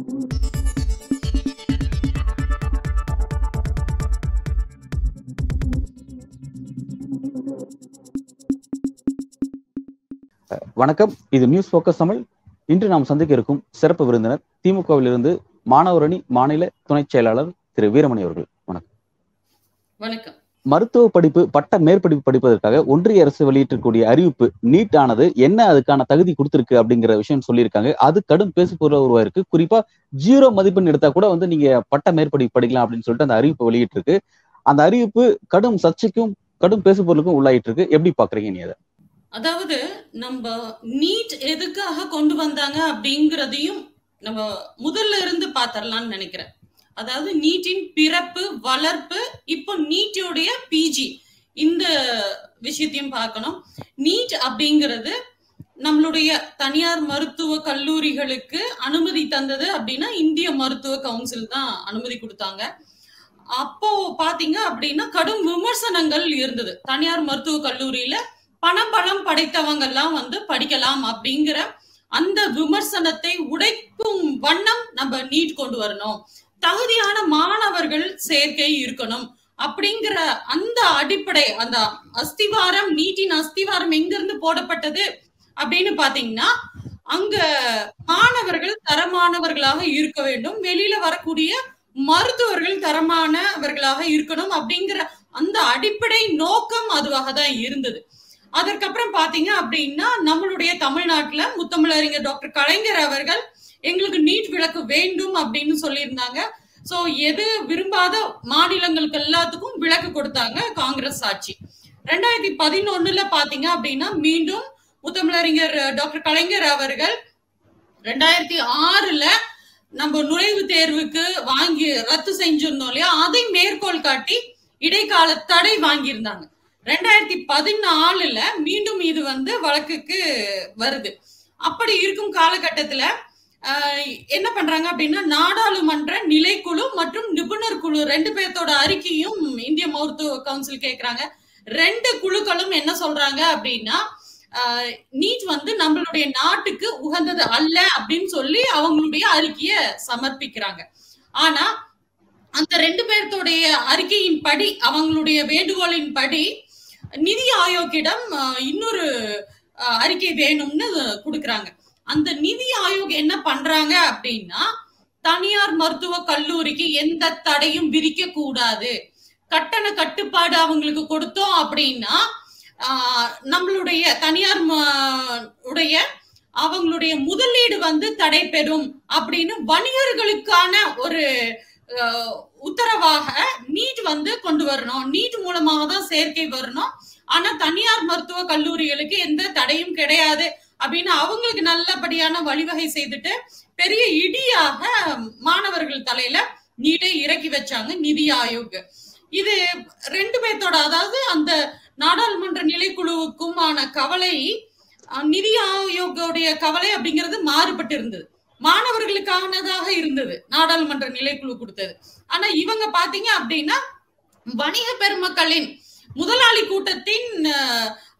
வணக்கம். இது news focus Tamil இன்று நாம் சந்திக்க இருக்கும் சிறப்பு விருந்தினர் திமுகவிலிருந்து மாணவரணி மாநில துணை செயலாளர் திரு வீரமணி அவர்கள். வணக்கம். வணக்கம். மருத்துவ படிப்பு பட்ட மேற்படிப்பு படிப்பதற்காக ஒன்றிய அரசு வெளியிட்டிருக்கக்கூடிய அறிவிப்பு நீட் ஆனது என்ன அதுக்கான தகுதி கொடுத்திருக்கு அப்படிங்கிற விஷயம் சொல்லியிருக்காங்க. அது கடும் பேசு உருவா உருவாயிருக்கு. குறிப்பா ஜீரோ மதிப்பெண் எடுத்தா கூட வந்து நீங்க பட்ட மேற்படிப்பு படிக்கலாம் அப்படின்னு சொல்லிட்டு அந்த அறிவிப்பு வெளியிட்டிருக்கு. அந்த அறிவிப்பு கடும் சர்ச்சைக்கும் கடும் பேசு பொருளுக்கும் உள்ளாயிட்டு இருக்கு எப்படி பாக்குறீங்க நீ அதை? அதாவது நம்ம நீட் எதுக்காக கொண்டு வந்தாங்க அப்படிங்கிறதையும் நம்ம முதல்ல இருந்து பாத்திரலாம்னு நினைக்கிறேன். அதாவது நீட்டின் பிறப்பு வளர்ப்பு இப்போ நீட்டோடைய பிஜி இந்த விஷயத்தையும் பார்க்கணும். நீட் அப்படிங்கிறது நம்மளுடைய தனியார் மருத்துவ கல்லூரிகளுக்கு அனுமதி தந்தது அப்படின்னா இந்திய மருத்துவ கவுன்சில் தான் அனுமதி கொடுத்தாங்க. அப்போ பாத்தீங்க அப்படின்னா கடும் விமர்சனங்கள் இருந்தது. தனியார் மருத்துவ கல்லூரியில பணபலம் படைத்தவங்க எல்லாம் வந்து படிக்கலாம் அப்படிங்கிற அந்த விமர்சனத்தை உடைக்கும் வண்ணம் நம்ம நீட் கொண்டு வரணும். தகுதியான மாணவர்கள் சேர்க்கை இருக்கணும். அப்படிங்கிற அந்த அடிப்படை அந்த அஸ்திவாரம் நீட்டின் அஸ்திவாரம் எங்கிருந்து போடப்பட்டது அப்படின்னு பாத்தீங்கன்னா அங்க மாணவர்கள் தரமானவர்களாக இருக்க வேண்டும். வெளியில வரக்கூடிய மருத்துவர்கள் தரமானவர்களாக இருக்கணும் அப்படிங்கிற அந்த அடிப்படை நோக்கம் அதுவாக தான் இருந்தது. அதற்கப்புறம் பாத்தீங்க அப்படின்னா நம்மளுடைய தமிழ்நாட்டுல முத்தமிழறிஞர் டாக்டர் கலைஞர் அவர்கள் எங்களுக்கு நீட் விளக்கு வேண்டும் அப்படின்னு சொல்லியிருந்தாங்க. சோ எது விரும்பாத மாநிலங்களுக்கு எல்லாத்துக்கும் விளக்கு கொடுத்தாங்க காங்கிரஸ் ஆட்சி. ரெண்டாயிரத்தி பதினொன்னுல பாத்தீங்க அப்படின்னா மீண்டும் முத்தமிழறிஞர் டாக்டர் கலைஞர் அவர்கள் ரெண்டாயிரத்தி ஆறுல நம்ம நுழைவு தேர்வுக்கு வாங்கி ரத்து செஞ்சிருந்தோம் இல்லையா? அதை மேற்கோள் காட்டி இடைக்கால தடை வாங்கியிருந்தாங்க. ரெண்டாயிரத்தி பதினாலுல மீண்டும் இது வந்து வழக்குக்கு வருது. அப்படி இருக்கும் காலகட்டத்துல என்ன பண்றாங்க அப்படின்னா நாடாளுமன்ற நிலைக்குழு மற்றும் நிபுணர் குழு ரெண்டு பேர்த்தோட அறிக்கையும் இந்திய மருத்துவ கவுன்சில் கேக்குறாங்க. ரெண்டு குழுக்களும் என்ன சொல்றாங்க அப்படின்னா நீட் வந்து நம்மளுடைய நாட்டுக்கு உகந்தது அல்ல அப்படின்னு சொல்லி அவங்களுடைய அறிக்கைய சமர்ப்பிக்கிறாங்க. ஆனா அந்த ரெண்டு பேர்த்தோடைய அறிக்கையின் படி அவங்களுடைய வேண்டுகோளின் படி நிதி ஆயோக்கிடம் இன்னொரு அறிக்கை வேணும்னு கொடுக்குறாங்க. அந்த நிதி ஆயோக் என்ன பண்றாங்க அப்படின்னா தனியார் மருத்துவ கல்லூரிக்கு எந்த தடையும் விரிக்க கூடாது. கட்டண கட்டுப்பாடு அவங்களுக்கு கொடுத்தோம் அப்படின்னா நம்மளுடைய தனியார் உடைய அவங்களுடைய முதலீடு வந்து தடை பெறும் அப்படின்னு வணிகர்களுக்கான ஒரு உத்தரவாக நீட் வந்து கொண்டு வரணும். நீட் மூலமாக தான் சேர்க்கை வரணும். ஆனா தனியார் மருத்துவ கல்லூரிகளுக்கு எந்த தடையும் கிடையாது. அப்படின்னு அவங்களுக்கு நல்லபடியான வழிவகை செய்துட்டு பெரிய இடியாக மாணவர்கள் தலையில நீட்டை இறக்கி வச்சாங்க நிதி ஆயோக். இது ரெண்டு பேர்த்தோட அதாவது அந்த நாடாளுமன்ற நிலைக்குழுவுக்குமான கவலை நிதி ஆயோகோடைய கவலை அப்படிங்கிறது மாறுபட்டு இருந்தது. மாணவர்களுக்கானதாக இருந்தது நாடாளுமன்ற நிலைக்குழு கொடுத்தது. ஆனா இவங்க பாத்தீங்க அப்படின்னா வணிக பெருமக்களின் முதலாளி கூட்டத்தின்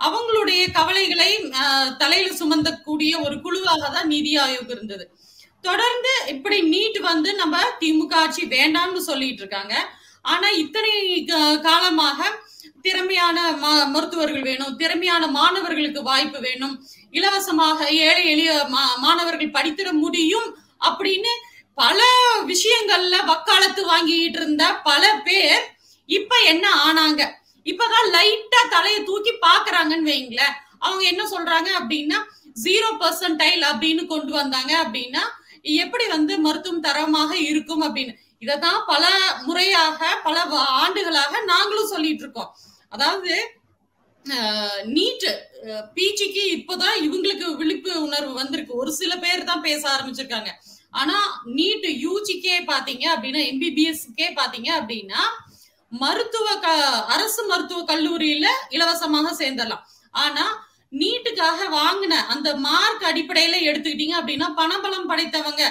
அவங்களுடைய கவலைகளை தலையில சுமந்தக்கூடிய ஒரு குழுவாக தான் நிதி ஆயோக் இருந்தது. தொடர்ந்து இப்படி நீட் வந்து நம்ம திமுக ஆட்சி வேண்டாம்னு சொல்லிட்டு இருக்காங்க. ஆனா இத்தனை காலமாக திறமையான மருத்துவர்கள் வேணும் திறமையான மாணவர்களுக்கு வாய்ப்பு வேணும் இலவசமாக ஏழை எளிய மாணவர்கள் படித்திட முடியும் அப்படின்னு பல விஷயங்கள்ல வக்காலத்து வாங்கிட்டு இருந்த பல பேர் இப்ப என்ன ஆனாங்க? இப்பதான் லைட்டா தலையை தூக்கி பாக்குறாங்கன்னு வைங்களேன் அவங்க என்ன சொல்றாங்க அப்படின்னா ஜீரோ பர்சன்டைல் அப்படின்னு கொண்டு வந்தாங்க அப்படின்னா எப்படி வந்து மருத்துவம் தரமாக இருக்கும் அப்படின்னு. இததான் பல முறையாக பல ஆண்டுகளாக நாங்களும் சொல்லிட்டு இருக்கோம். அதாவது நீட் பிஜிக்கு இப்போதான் இவங்களுக்கு விழிப்பு உணர்வு வந்திருக்கு. ஒரு சில பேர் தான் பேச ஆரம்பிச்சிருக்காங்க. ஆனா நீட் யூஜிக்கே பாத்தீங்க அப்படின்னா எம்பிபிஎஸ்க்கே பாத்தீங்க அப்படின்னா மருத்துவ க அரசு மருத்துவ கல்லூரியில இலவசமாக சேர்ந்துடலாம். ஆனா நீட்டுக்காக வாங்கின அந்த மார்க் அடிப்படையில எடுத்துக்கிட்டீங்க அப்படின்னா பணபலம் படைத்தவங்க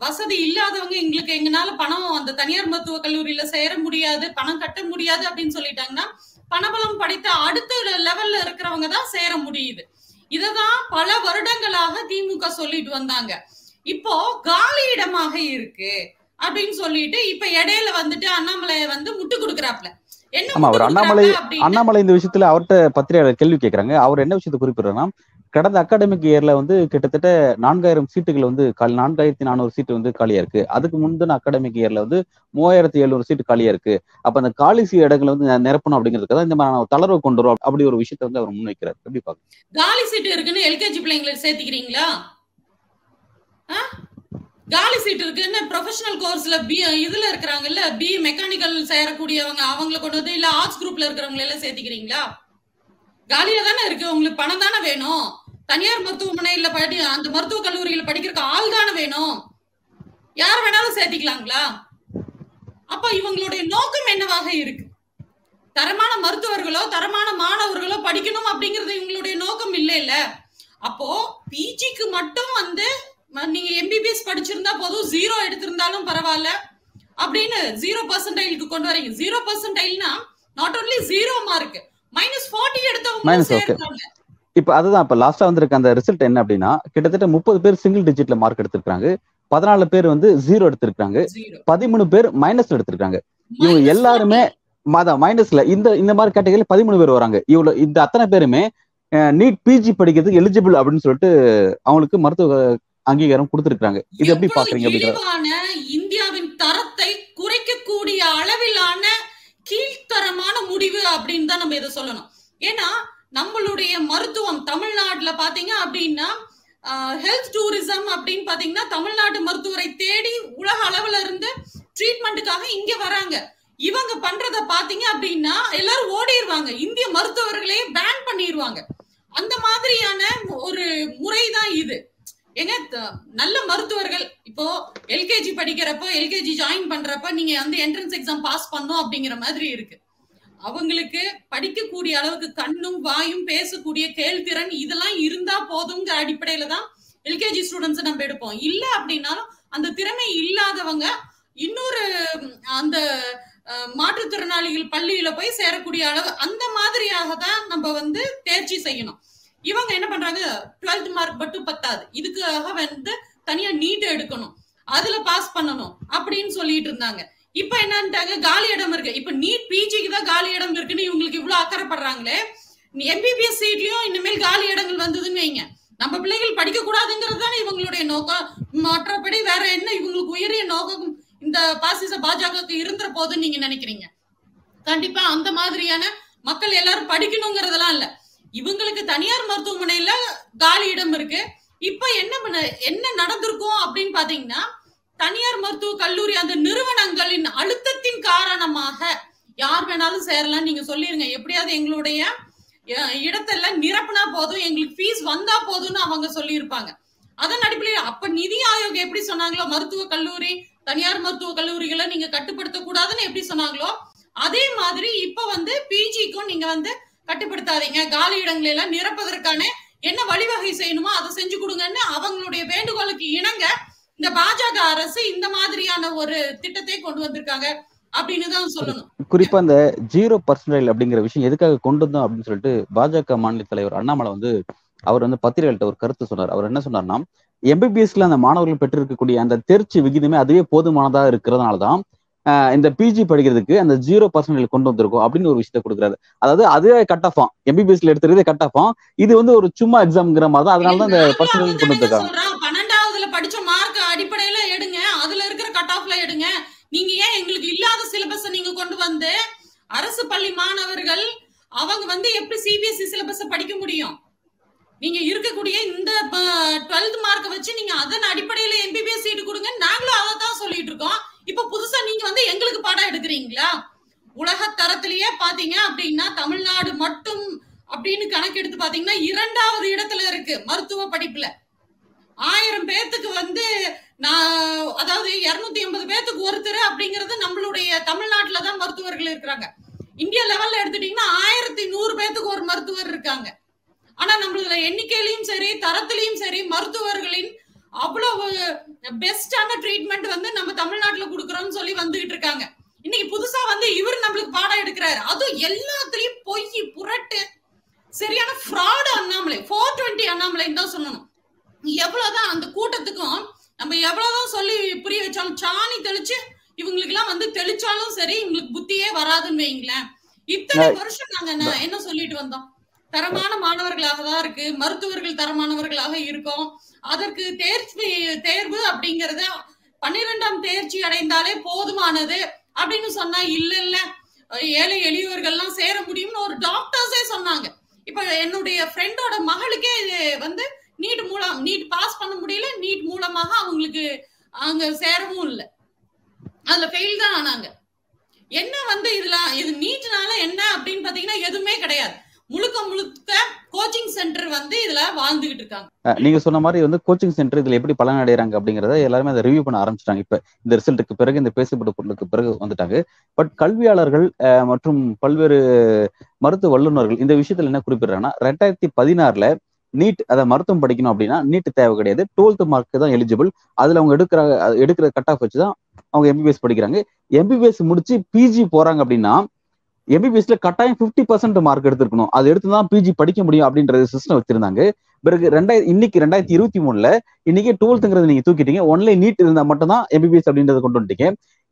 வசதி இல்லாதவங்க எங்களுக்கு எங்கனால பணம் அந்த தனியார் மருத்துவ கல்லூரியில சேர முடியாது பணம் கட்ட முடியாது அப்படின்னு சொல்லிட்டாங்கன்னா பணபலம் படைத்த அடுத்த லெவல்ல இருக்கிறவங்க தான் சேர முடியுது. இததான் பல வருடங்களாக திமுக சொல்லிட்டு வந்தாங்க. இப்போ காலியிடமாக இருக்கு. அப்படின்னு சொல்லிட்டு இப்ப இடையில வந்துட்டு அண்ணாமலை வந்து முட்டு கொடுக்கறாப்ல ஆமா, அவர் அண்ணாமலை- அண்ணாமலை இந்த விஷயத்துல அவர்கிட்ட பத்திரிகையாளர் கேள்வி கேட்கறாங்க அவர் என்ன விஷயத்தை குறிப்பிடுறாருன்னா கடந்த அகாடமிக் இயர்ல வந்து கிட்டத்தட்ட நான்காயிரம் சீட்டுகள் வந்து காலி நான்காயிரத்தி நானூறு சீட்டு வந்து காலியா இருக்கு. அதுக்கு முந்தின அகாடமிக் இயர்ல வந்து மூவாயிரத்தி எழுநூறு சீட்டு காலியா இருக்கு. அப்ப அந்த காலி சீ இடங்களை வந்து நிரப்பணும் அப்படிங்கிறதுக்கு தான் இந்த மாதிரி தளர்வு கொண்டு வரும் அப்படி ஒரு விஷயத்தை வந்து அவர் முன்வைக்கிறார். எப்படி பாக்க காலி சீட்டு இருக்குன்னு எல்கேஜி பிள்ளைங்களை சேர்த்துக்கிறீங்களா? காலி சீட் இருக்குன்னு ப்ரொஃபஷனல் கோர்ஸ்ல பி இதுல இருக்கிறாங்கல்ல பி மெக்கானிக்கல் சேரக்கூடியவங்க அவங்கள கொண்டு வந்து இல்ல ஆர்ட்ஸ் குரூப்ல இருக்கிறவங்க எல்லாம் சேர்த்துக்கிறீங்களா? காலியா தானே இருக்கு. உங்களுக்கு பணம் தானே வேணும். தனியார் மருத்துவமனையில படி அந்த மருத்துவக் கல்லூரியில படிக்கிறதுக்கு ஆள் தானே வேணும். யார் வேணாலும் சேர்த்திக்கலாங்களா? அப்ப இவங்களுடைய நோக்கம் என்னவாக இருக்கு? தரமான மருத்துவர்களோ தரமான மாணவர்களோ படிக்கணும் அப்படிங்கறது இவங்களுடைய நோக்கம் இல்ல இல்ல அப்போ பிஜிக்கு மட்டும் வந்து நீங்க எம்பிபிஎஸ் படிச்சிருந்தா போதும் ஜீரோ எடுத்திருந்தாலும் பரவாயில்ல. அப்படின்னு ஜீரோ பர்சன்டைலுக்கு கொண்டு வரீங்க. Zero பர்சன்டைல்னா not only zero mark minus forty எடுத்தவங்க இப்ப அதுதான் இப்ப லாஸ்டா வந்திருக்க அந்த ரிசல்ட் என்ன அப்படின்னா கிட்டத்தட்ட முப்பது பேர் சிங்கிள் டிஜிட்ல மார்க் எடுத்திருக்காங்க பதினாலு பேர் வந்து ஜீரோ எடுத்திருக்காங்க பதிமூணு பேர் மைனஸ் எடுத்திருக்காங்க இவங்க எல்லாருமே மாதா மைனஸ்ல இந்த இந்த மாதிரி கேட்டகரியில பதிமூணு பேர் வராங்க. இவ்வளவு இந்த அத்தனை பேருமே நீட் பிஜி படிக்கிறதுக்கு எலிஜிபிள் அப்படின்னு சொல்லிட்டு அவங்களுக்கு மருத்துவ அங்கீகாரம் கொடுத்திருக்காங்க இது எப்படி பாக்குறீங்க அப்படிங்கிற இந்தியாவின் தரத்தை குறைக்கக்கூடிய அளவிலான கீழ்த்தரமான முடிவு அப்படின்னு தான் நம்ம இதை சொல்லணும். ஏன்னா நம்மளுடைய மருத்துவம் தமிழ்நாட்டுல பாத்தீங்க அப்படின்னா ஹெல்த் டூரிசம் அப்படின்னு பாத்தீங்கன்னா தமிழ்நாட்டு மருத்துவரை தேடி உலக அளவுல இருந்து ட்ரீட்மெண்ட்டுக்காக இங்க வராங்க. இவங்க பண்றத பாத்தீங்க அப்படின்னா எல்லாரும் ஓடிடுவாங்க இந்திய மருத்துவர்களே பேன் பண்ணிடுவாங்க அந்த மாதிரியான ஒரு முறை தான் இது. ஏங்க த- நல்ல மருத்துவர்கள். இப்போ எல்கேஜி படிக்கிறப்போ எல்கேஜி ஜாயின் பண்றப்ப நீங்க வந்து என்ட்ரன்ஸ் எக்ஸாம் பாஸ் பண்ணும் அப்படிங்கிற மாதிரி இருக்கு. அவங்களுக்கு படிக்கக்கூடிய அளவுக்கு கண்ணும் வாயும் பேசக்கூடிய கேள்திறன் இதெல்லாம் இருந்தா போதுங்கிற அடிப்படையில தான் எல்கேஜி ஸ்டூடெண்ட்ஸ் நம்ம எடுப்போம். இல்ல அப்படின்னாலும் அந்த திறமை இல்லாதவங்க இன்னொரு அந்த மாற்றுத்திறனாளிகள் பள்ளியில போய் சேரக்கூடிய அளவு அந்த மாதிரியாக தான் நம்ம வந்து தேர்ச்சி செய்யணும். இவங்க என்ன பண்றாங்க? டுவெல்த் மார்க் மட்டும் பத்தாது. இதுக்காக வந்து தனியா நீட் எடுக்கணும். அதுல பாஸ் பண்ணணும் அப்படின்னு சொல்லிட்டு இருந்தாங்க. இப்ப என்னன்ட்டாங்க? காலி இடம் இருக்கு. இப்ப நீட் பிஜிக்கு தான் காலி இடம் இருக்குன்னு இவங்களுக்கு இவ்வளவு அக்கறைப்படுறாங்களே எம்பிபிஎஸ் சீட்லயும் இனிமேல் காலி இடங்கள் வந்ததுன்னு வைங்க. நம்ம பிள்ளைகள் படிக்க கூடாதுங்கிறது தானே இவங்களுடைய நோக்கம். மற்றபடி வேற என்ன? இவங்களுக்கு உயரிய நோக்கம் இந்த பாசிச பாஜகவுக்கு இருந்துற போதுன்னு நீங்க நினைக்கிறீங்க. கண்டிப்பா அந்த மாதிரியான மக்கள் எல்லாரும் படிக்கணுங்கிறதெல்லாம் இல்லை. இவங்களுக்கு தனியார் மருத்துவமனையில காலி இடம் இருக்கு. இப்ப என்ன பண்ண என்ன நடந்திருக்கும் அப்படின்னு பாத்தீங்கன்னா தனியார் மருத்துவ கல்லூரி அந்த நிறுவனங்களின் அழுத்தத்தின் காரணமாக யார் வேணாலும் சேரலாம் நீங்க சொல்லிருங்க. எப்படியாவது எங்களுடைய அஹ், இடத்தெல்லாம் நிரப்புனா போதும் எங்களுக்கு ஃபீஸ் வந்தா போதும்னு அவங்க சொல்லியிருப்பாங்க. அதன் அடிப்படையில் அப்ப நிதி ஆயோக் எப்படி சொன்னாங்களோ மருத்துவ கல்லூரி தனியார் மருத்துவ கல்லூரிகளை நீங்க கட்டுப்படுத்த கூடாதுன்னு எப்படி சொன்னாங்களோ அதே மாதிரி இப்ப வந்து பிஜிக்கும் நீங்க வந்து கட்டுப்படுத்தாதீங்க. காலி இடங்களை எல்லாம் நிரப்பதற்கான என்ன வழிவகை செய்யணுமோ அதை செஞ்சு கொடுங்கன்னு அவங்களுடைய வேண்டுகோளுக்கு இணங்க இந்த பாஜக அரசு இந்த மாதிரியான ஒரு திட்டத்தை கொண்டு வந்திருக்காங்க குறிப்பா இந்த ஜீரோ பர்சன்டேஜ் அப்படிங்கிற விஷயம் எதுக்காக கொண்டு வந்தோம் அப்படின்னு சொல்லிட்டு பாஜக மாநில தலைவர் அண்ணாமலை வந்து அவர் வந்து பத்திரிகைகள்ட்ட ஒரு கருத்து சொன்னார். அவர் என்ன சொன்னார்னா எம்பிபிஎஸ்ல அந்த மாணவர்கள் பெற்றிருக்கக்கூடிய அந்த தேர்ச்சி விகிதமே அதுவே போதுமானதா இருக்கிறதுனால தான் இந்த பிஜி படிக்கிறதுக்கு அந்த ஜீரோ பர்சன்டேஜ் கொண்டு வந்திருக்கோம் அப்படின்னு ஒரு விஷயத்த கொடுக்குறாரு. அதாவது அதுவே கட் ஆஃப் எம்பிபிஎஸ்ல எடுத்துக்கிறதே கட் ஆஃப் இது வந்து ஒரு சும்மா எக்ஸாம்ங்கிற மாதிரி தான். அதனால தான் இந்த பர்சன்டேஜ் கொண்டு வந்திருக்காங்க. பன்னெண்டாவதுல படிச்ச மார்க் அடிப்படையில எடுங்க. அதுல இருக்கிற கட் ஆஃப்ல எடுங்க. நீங்க ஏன் எங்களுக்கு இல்லாத சிலபஸ் நீங்க கொண்டு வந்து அரசு பள்ளி மாணவர்கள் அவங்க வந்து எப்படி சிபிஎஸ்இ சிலபஸ் படிக்க முடியும்? நீங்க இருக்கக்கூடிய இந்த டுவெல்த் மார்க் வச்சு நீங்க அதன் அடிப்படையில எம்பிபிஎஸ் சீட்டு கொடுங்க நாங்களும் அதை தான் சொல்லிட்டு இருக்கோம். இப்ப புதுசா நீங்க வந்து எங்களுக்கு பாடம் எடுக்கிறீங்களா? உலக தரத்திலேயே பாத்தீங்க அப்படின்னா தமிழ்நாடு மட்டும் அப்படின்னு கணக்கெடுத்து பாத்தீங்கன்னா இரண்டாவது இடத்துல இருக்கு மருத்துவ படிப்புல. ஆயிரம் பேர்த்துக்கு வந்து நான் அதாவது இருநூத்தி எண்பது பேர்த்துக்கு ஒருத்தர் அப்படிங்கிறது நம்மளுடைய தமிழ்நாட்டுல தான் மருத்துவர்கள் இருக்கிறாங்க. இந்தியா லெவல்ல எடுத்துட்டீங்கன்னா ஆயிரத்தி நூறு பேர்த்துக்கு ஒரு மருத்துவர் இருக்காங்க. ஆனா நம்மளோட எண்ணிக்கையிலையும் சரி தரத்திலையும் சரி மருத்துவர்களின் அவ்வளவு பெஸ்டான ட்ரீட்மெண்ட் வந்து நம்ம தமிழ்நாட்டுல கொடுக்கறோம்னு சொல்லி வந்துகிட்டு இருக்காங்க. இன்னைக்கு புதுசா வந்து இவர் நம்மளுக்கு பாடம் எடுக்கிறாரு. அதுவும் எல்லாத்துலயும் பொய் புரட்டு சரியான ஃப்ராடு அண்ணாமலை ஃபோர் டுவெண்ட்டி அண்ணாமலைன்னு தான் சொல்லணும். எவ்வளவுதான் அந்த கூட்டத்துக்கும் நம்ம எவ்வளவுதான் சொல்லி புரிய வச்சாலும் சாணி தெளிச்சு இவங்களுக்கு எல்லாம் வந்து தெளிச்சாலும் சரி இவங்களுக்கு புத்தியே வராதுன்னு வைங்களேன். இத்தனை வருஷம் நாங்க என்ன- என்ன சொல்லிட்டு வந்தோம்? தரமான மாணவர்களாக தான் இருக்கு? மருத்துவர்கள் தரமானவர்களாக இருக்கோம். அதற்கு தேர்ச்சி தேர்வு அப்படிங்கறது பன்னிரெண்டாம் தேர்ச்சி அடைந்தாலே போதுமானது அப்படின்னு சொன்னா இல்ல இல்ல. ஏழை எளியவர்கள்லாம் சேர முடியும்னு ஒரு டாக்டர்ஸே சொன்னாங்க. இப்ப என்னுடைய ஃப்ரெண்டோட மகளுக்கே இது வந்து நீட் மூலம் நீட் பாஸ் பண்ண முடியல. நீட் மூலமாக அவங்களுக்கு அங்க சேரவும் இல்லை. அதுல ஃபெயில் தான் ஆனாங்க. என்ன வந்து இதுல இது நீட்னால என்ன அப்படின்னு பாத்தீங்கன்னா எதுவுமே கிடையாது. முழுக்க முழுக்க கோச்சிங் சென்டர் வந்து இதுல வாழ்ந்துகிட்டு இருக்காங்க. நீங்க சொன்ன மாதிரி வந்து கோச்சிங் சென்டர் இதுல எப்படி பலன் அடைறாங்க அப்படிங்கறத எல்லாருமே அதை ரிவ்யூ பண்ண ஆரம்பிச்சிட்டாங்க. இப்ப இந்த ரிசல்ட்டுக்கு பிறகு இந்த பேசப்பட்ட பொருளுக்கு பிறகு வந்துட்டாங்க. பட் கல்வியாளர்கள் மற்றும் பல்வேறு மருத்துவ வல்லுநர்கள் இந்த விஷயத்துல என்ன குறிப்பிடுறாங்கன்னா ரெண்டாயிரத்தி பதினாறுல நீட் அதை மருத்துவம் படிக்கணும் அப்படின்னா நீட் தேவை கிடையாது. டுவெல்த் மார்க் தான் எலிஜிபிள் அதுல அவங்க எடுக்கிற அது எடுக்கிற கட் ஆஃப் வச்சு தான் அவங்க எம்பிபிஎஸ் படிக்கிறாங்க. எம்பிபிஎஸ் முடிச்சு பிஜி போறாங்க அப்படின்னா எம்பிபிஎஸ்ல கட்டாயம் 50% பர்சன்ட் மார்க் எடுத்திருக்கணும். அது எடுத்து தான் பிஜி படிக்க முடியும் அப்படின்றது சிஸ்டம் வச்சிருந்தாங்க. பிறகு ரெண்டாயிரம் இன்னைக்கு ரெண்டாயிரத்தி இருபத்தி மூணுல இன்னைக்கு டுவெல்த்துங்கிறது நீங்க தூக்கிட்டீங்க. ஒன்லைன் நீட் இருந்தா மட்டும் தான் எம்பிபிஎஸ் அப்படின்றத கொண்டு வந்துட்டீங்க.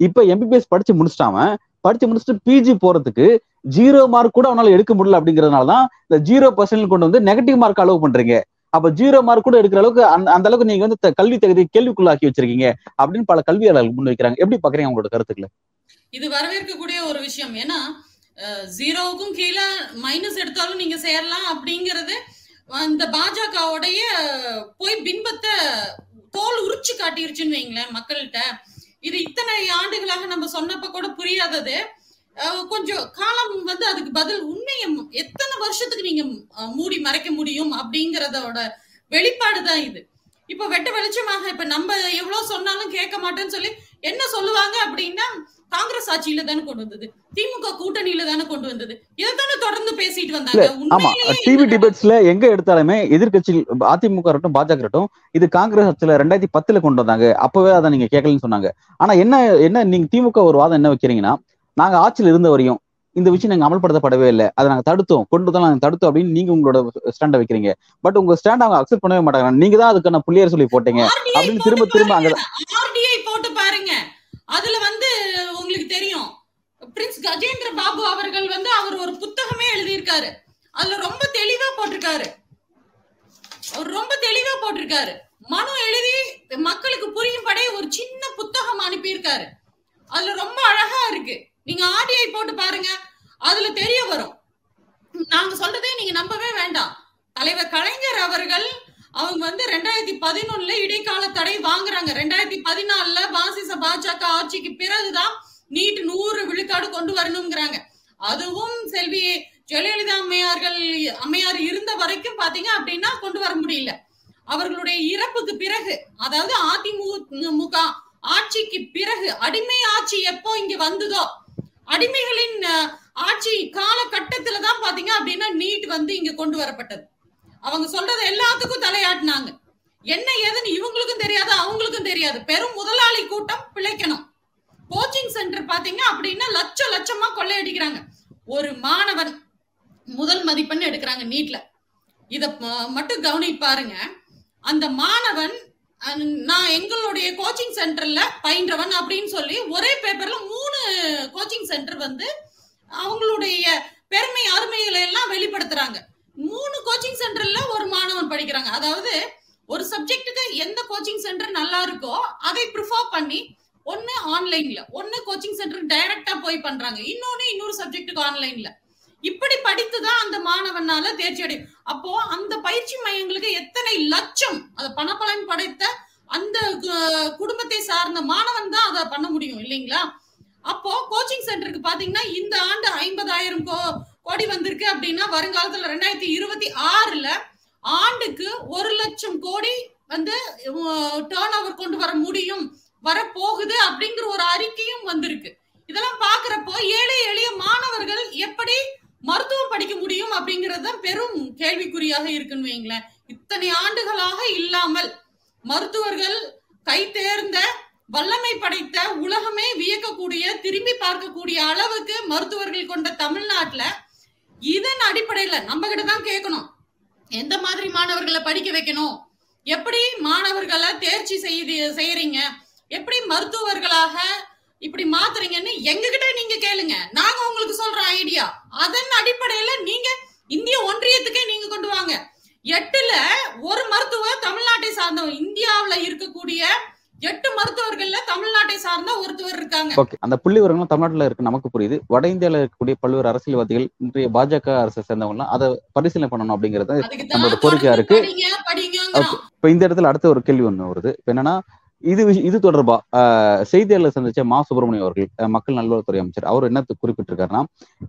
இப்ப எம்பிபிஎஸ் படிச்சு முடிச்சிட்டாம படிச்சு முடிச்சுட்டு பிஜி போறதுக்கு ஜீரோ மார்க் கூட அவனால எடுக்க முடியல அப்படிங்கறதுனாலதான் இந்த ஜீரோ பர்சன்ட் கொண்டு வந்து நெகட்டிவ் மார்க் அலோவ் பண்றீங்க. அப்ப ஜீரோ மார்க் கூட எடுக்கிற அளவுக்கு அந்த அந்த அளவுக்கு நீங்க வந்து கல்வி தகுதி கேள்விக்குள்ளாக்கி வச்சிருக்கீங்க அப்படின்னு பல கல்வியாளர்கள் முன்வைக்கிறாங்க. எப்படி பாக்குறீங்க அவங்களோட கருத்துக்களை? இது வரவேற்கக்கூடிய ஒரு விஷயம். ஏன்னா ஜீரோவுக்கும் கீழே மைனஸ் எடுத்தாலும் நீங்க சேரலாம் அப்படிங்கிறது அந்த பாஜகவுடைய போய் பின்பத்தை தோல் உரிச்சு காட்டிருச்சுன்னு வைங்களேன் மக்கள்கிட்ட. இது இத்தனை ஆண்டுகளாக நம்ம சொன்னப்ப கூட புரியாதது. கொஞ்சம் காலம் வந்து அதுக்கு பதில் உண்மையை எத்தனை வருஷத்துக்கு நீங்க மூடி மறைக்க முடியும் அப்படிங்கறதோட வெளிப்பாடு தான் இது. இப்ப வெட்ட வெளிச்சமாக இப்ப நம்ம எவ்வளவு சொன்னாலும் கேட்க மாட்டேன்னு சொல்லி என்ன சொல்லுவாங்க அப்படின்னா காங்கிரஸ் ஆட்சியில தானே கொண்டு வந்தது? திமுக கூட்டணியில தானே கொண்டு வந்தது? இதைத்தானே தொடர்ந்து பேசிட்டு வந்தாங்க. ஆமா. டிவி டிபேட்ஸ்ல எங்க எடுத்தாலுமே எதிர்க்கட்சி அதிமுக இருக்கட்டும் பாஜக இருக்கட்டும் இது காங்கிரஸ் ஆட்சியில ரெண்டாயிரத்தி பத்துல கொண்டு வந்தாங்க. அப்பவே அதை நீங்க கேட்கலன்னு சொன்னாங்க. ஆனா என்ன என்ன நீங்க திமுக ஒரு வாதம் என்ன வைக்கிறீங்கன்னா நாங்க ஆட்சியில் இருந்த வரையும் இந்த விஷயம் நாங்க அமல்படுத்தப்படவே இல்லை. அதை நாங்க தடுத்தோம். கொண்டு தான் நாங்க தடுத்தோம் அப்படின்னு நீங்க உங்களோட ஸ்டாண்டை வைக்கிறீங்க. பட் உங்க ஸ்டாண்ட் அவங்க அக்செப்ட் பண்ணவே மாட்டாங்க. நீங்க தான் அதுக்கான புள்ளியர் சொல்லி போட்டீங்க. அப்படின்னு திரும்ப திரும்ப அங்க போட்டு பாருங்க. அதுல வந்து கஜேந்திர பாபு அவர்கள் வந்து அவர் ஒரு புத்தகமே எழுதியிருக்காரு. அதுல ரொம்ப தெளிவா போட்டிருக்காரு. அவர் ரொம்ப தெளிவா போட்டிருக்காரு. மனு எழுதி மக்களுக்கு புரியும் புரியும்படி ஒரு சின்ன புத்தகம் அனுப்பியிருக்காரு. அதுல ரொம்ப அழகா இருக்கு. நீங்க ஆர்டிஐ போட்டு பாருங்க. அதுல தெரிய வரும். நாங்க சொல்றதே நீங்க நம்பவே வேண்டாம். தலைவர் கலைஞர் அவர்கள் அவங்க வந்து ரெண்டாயிரத்தி பதினொன்னுல இடைக்கால தடை வாங்குறாங்க. ரெண்டாயிரத்தி பதினாலுல பாசிச பாஜக ஆட்சிக்கு பிறகுதான் நீட் நூறு விழுக்காடு கொண்டு வரணுங்கிறாங்க அதுவும் செல்வி ஜெயலலிதா அம்மையார்கள் அம்மையார் இருந்த வரைக்கும் பாத்தீங்க அப்படின்னா கொண்டு வர முடியல. அவர்களுடைய இறப்புக்கு பிறகு அதாவது அதிமுக ஆட்சிக்கு பிறகு அடிமை ஆட்சி எப்போ இங்க வந்ததோ அடிமைகளின் ஆட்சி காலகட்டத்துல தான் பாத்தீங்க அப்படின்னா நீட் வந்து இங்க கொண்டு வரப்பட்டது. அவங்க சொல்றது எல்லாத்துக்கும் தலையாட்டினாங்க. என்ன ஏதுன்னு இவங்களுக்கும் தெரியாது அவங்களுக்கும் தெரியாது. பெரும் முதலாளி கூட்டம் பிழைக்கணும். கோச்சிங் சென்டர் பாத்தீங்க அப்படின்னா லட்சம் லட்சமா கொள்ளையடிக்கிறாங்க. ஒரு மாணவன் முதல் மதிப்பெண் எடுக்கிறாங்க நீட்ல இத மட்டும் கவனி பாருங்க. அந்த மாணவன் நான் எங்களுடைய கோச்சிங் சென்டர்ல பயின்றவன் அப்படின்னு சொல்லி ஒரே பேப்பர்ல மூணு கோச்சிங் சென்டர் வந்து அவங்களுடைய பெருமை அருமைகளை எல்லாம் வெளிப்படுத்துறாங்க. மூணு கோச்சிங் சென்டர்ல ஒரு மாணவன் படிக்கிறாங்க. அதாவது ஒரு சப்ஜெக்ட்டுக்கு எந்த கோச்சிங் சென்டர் நல்லா இருக்கோ அதை ப்ரிஃபர் பண்ணி ஒன்னு ஆன்லைன்ல ஒன்னு கோச்சிங் சென்டருக்கு டைரக்டா போய் பண்றாங்க. இன்னொன்னு இன்னொரு சப்ஜெக்ட்டுக்கு ஆன்லைன்ல இப்படி படித்து தான் அந்த மாணவனால தேர்ச்சி அடையும். அப்போ அந்த பயிற்சி மையங்களுக்கு எத்தனை லட்சம் அதை பணப்பலன் படைத்த அந்த கு- குடும்பத்தை சார்ந்த மாணவன் தான் அதை பண்ண முடியும் இல்லைங்களா? அப்போ கோச்சிங் சென்டருக்கு பாத்தீங்கன்னா இந்த ஆண்டு ஐம்பதாயிரம் கோ கோடி வந்திருக்கு அப்படின்னா வருங்காலத்துல ரெண்டாயிரத்தி இருபத்தி ஆறுல ஆண்டுக்கு ஒரு லட்சம் கோடி வந்து டேர்ன் ஓவர் கொண்டு வர முடியும். வரப்போகுது அப்படிங்கிற ஒரு அறிக்கையும் வந்திருக்கு. இதெல்லாம் பாக்குறப்போ ஏழை எளிய மாணவர்கள் எப்படி மருத்துவம் படிக்க முடியும் அப்படிங்கிறது தான் பெரும் கேள்விக்குறியாக இருக்குன்னு வைங்களேன் இத்தனை ஆண்டுகளாக இல்லாமல் மருத்துவர்கள் கை தேர்ந்த வல்லமை படைத்த உலகமே வியக்கக்கூடிய திரும்பி பார்க்கக்கூடிய அளவுக்கு மருத்துவர்கள் கொண்ட தமிழ்நாட்டுல இதன் அடிப்படையில நம்ம கிட்ட தான் கேட்கணும். எந்த மாதிரி மாணவர்களை படிக்க வைக்கணும்? எப்படி மாணவர்களை தேர்ச்சி செய்ய செய்யறீங்க? எப்படி மருத்துவர்களாக இப்படி மாத்துறீங்கன்னு எங்ககிட்ட நீங்க கேளுங்க. நாங்க உங்களுக்கு சொல்ற ஐடியா அதன் அடிப்படையில நீங்க இந்திய ஒன்றியத்துக்கே நீங்க கொண்டு வாங்க. எட்டுல ஒரு மருத்துவர் தமிழ்நாட்டை சார்ந்தவர் இந்தியாவுல இருக்கக்கூடிய எட்டு மருத்துவர்கள்ல தமிழ்நாட்டை சார்ந்த ஒருத்தவர் இருக்காங்க. ஓகே அந்த புள்ளி விவரங்களும் தமிழ்நாட்டுல இருக்கு நமக்கு புரியுது. வட இந்தியால இருக்கக்கூடிய பல்வேறு அரசியல்வாதிகள் இன்றைய பாஜக அரசை சேர்ந்தவங்க எல்லாம் அதை பரிசீலனை பண்ணணும் அப்படிங்கறது நம்மளோட கோரிக்கையா இருக்கு. இப்ப இந்த இடத்துல அடுத்த ஒரு கேள்வி ஒண்ணு வருது. இப்ப என்னன்னா இது இது தொடர்பா செய்தியாளர் சந்திச்ச மா சுப்பிரமணியம் அவர்கள் மக்கள் நல்வாழ்வுத்துறை அமைச்சர். அவர் என்ன குறிப்பிட்டிருக்காருன்னா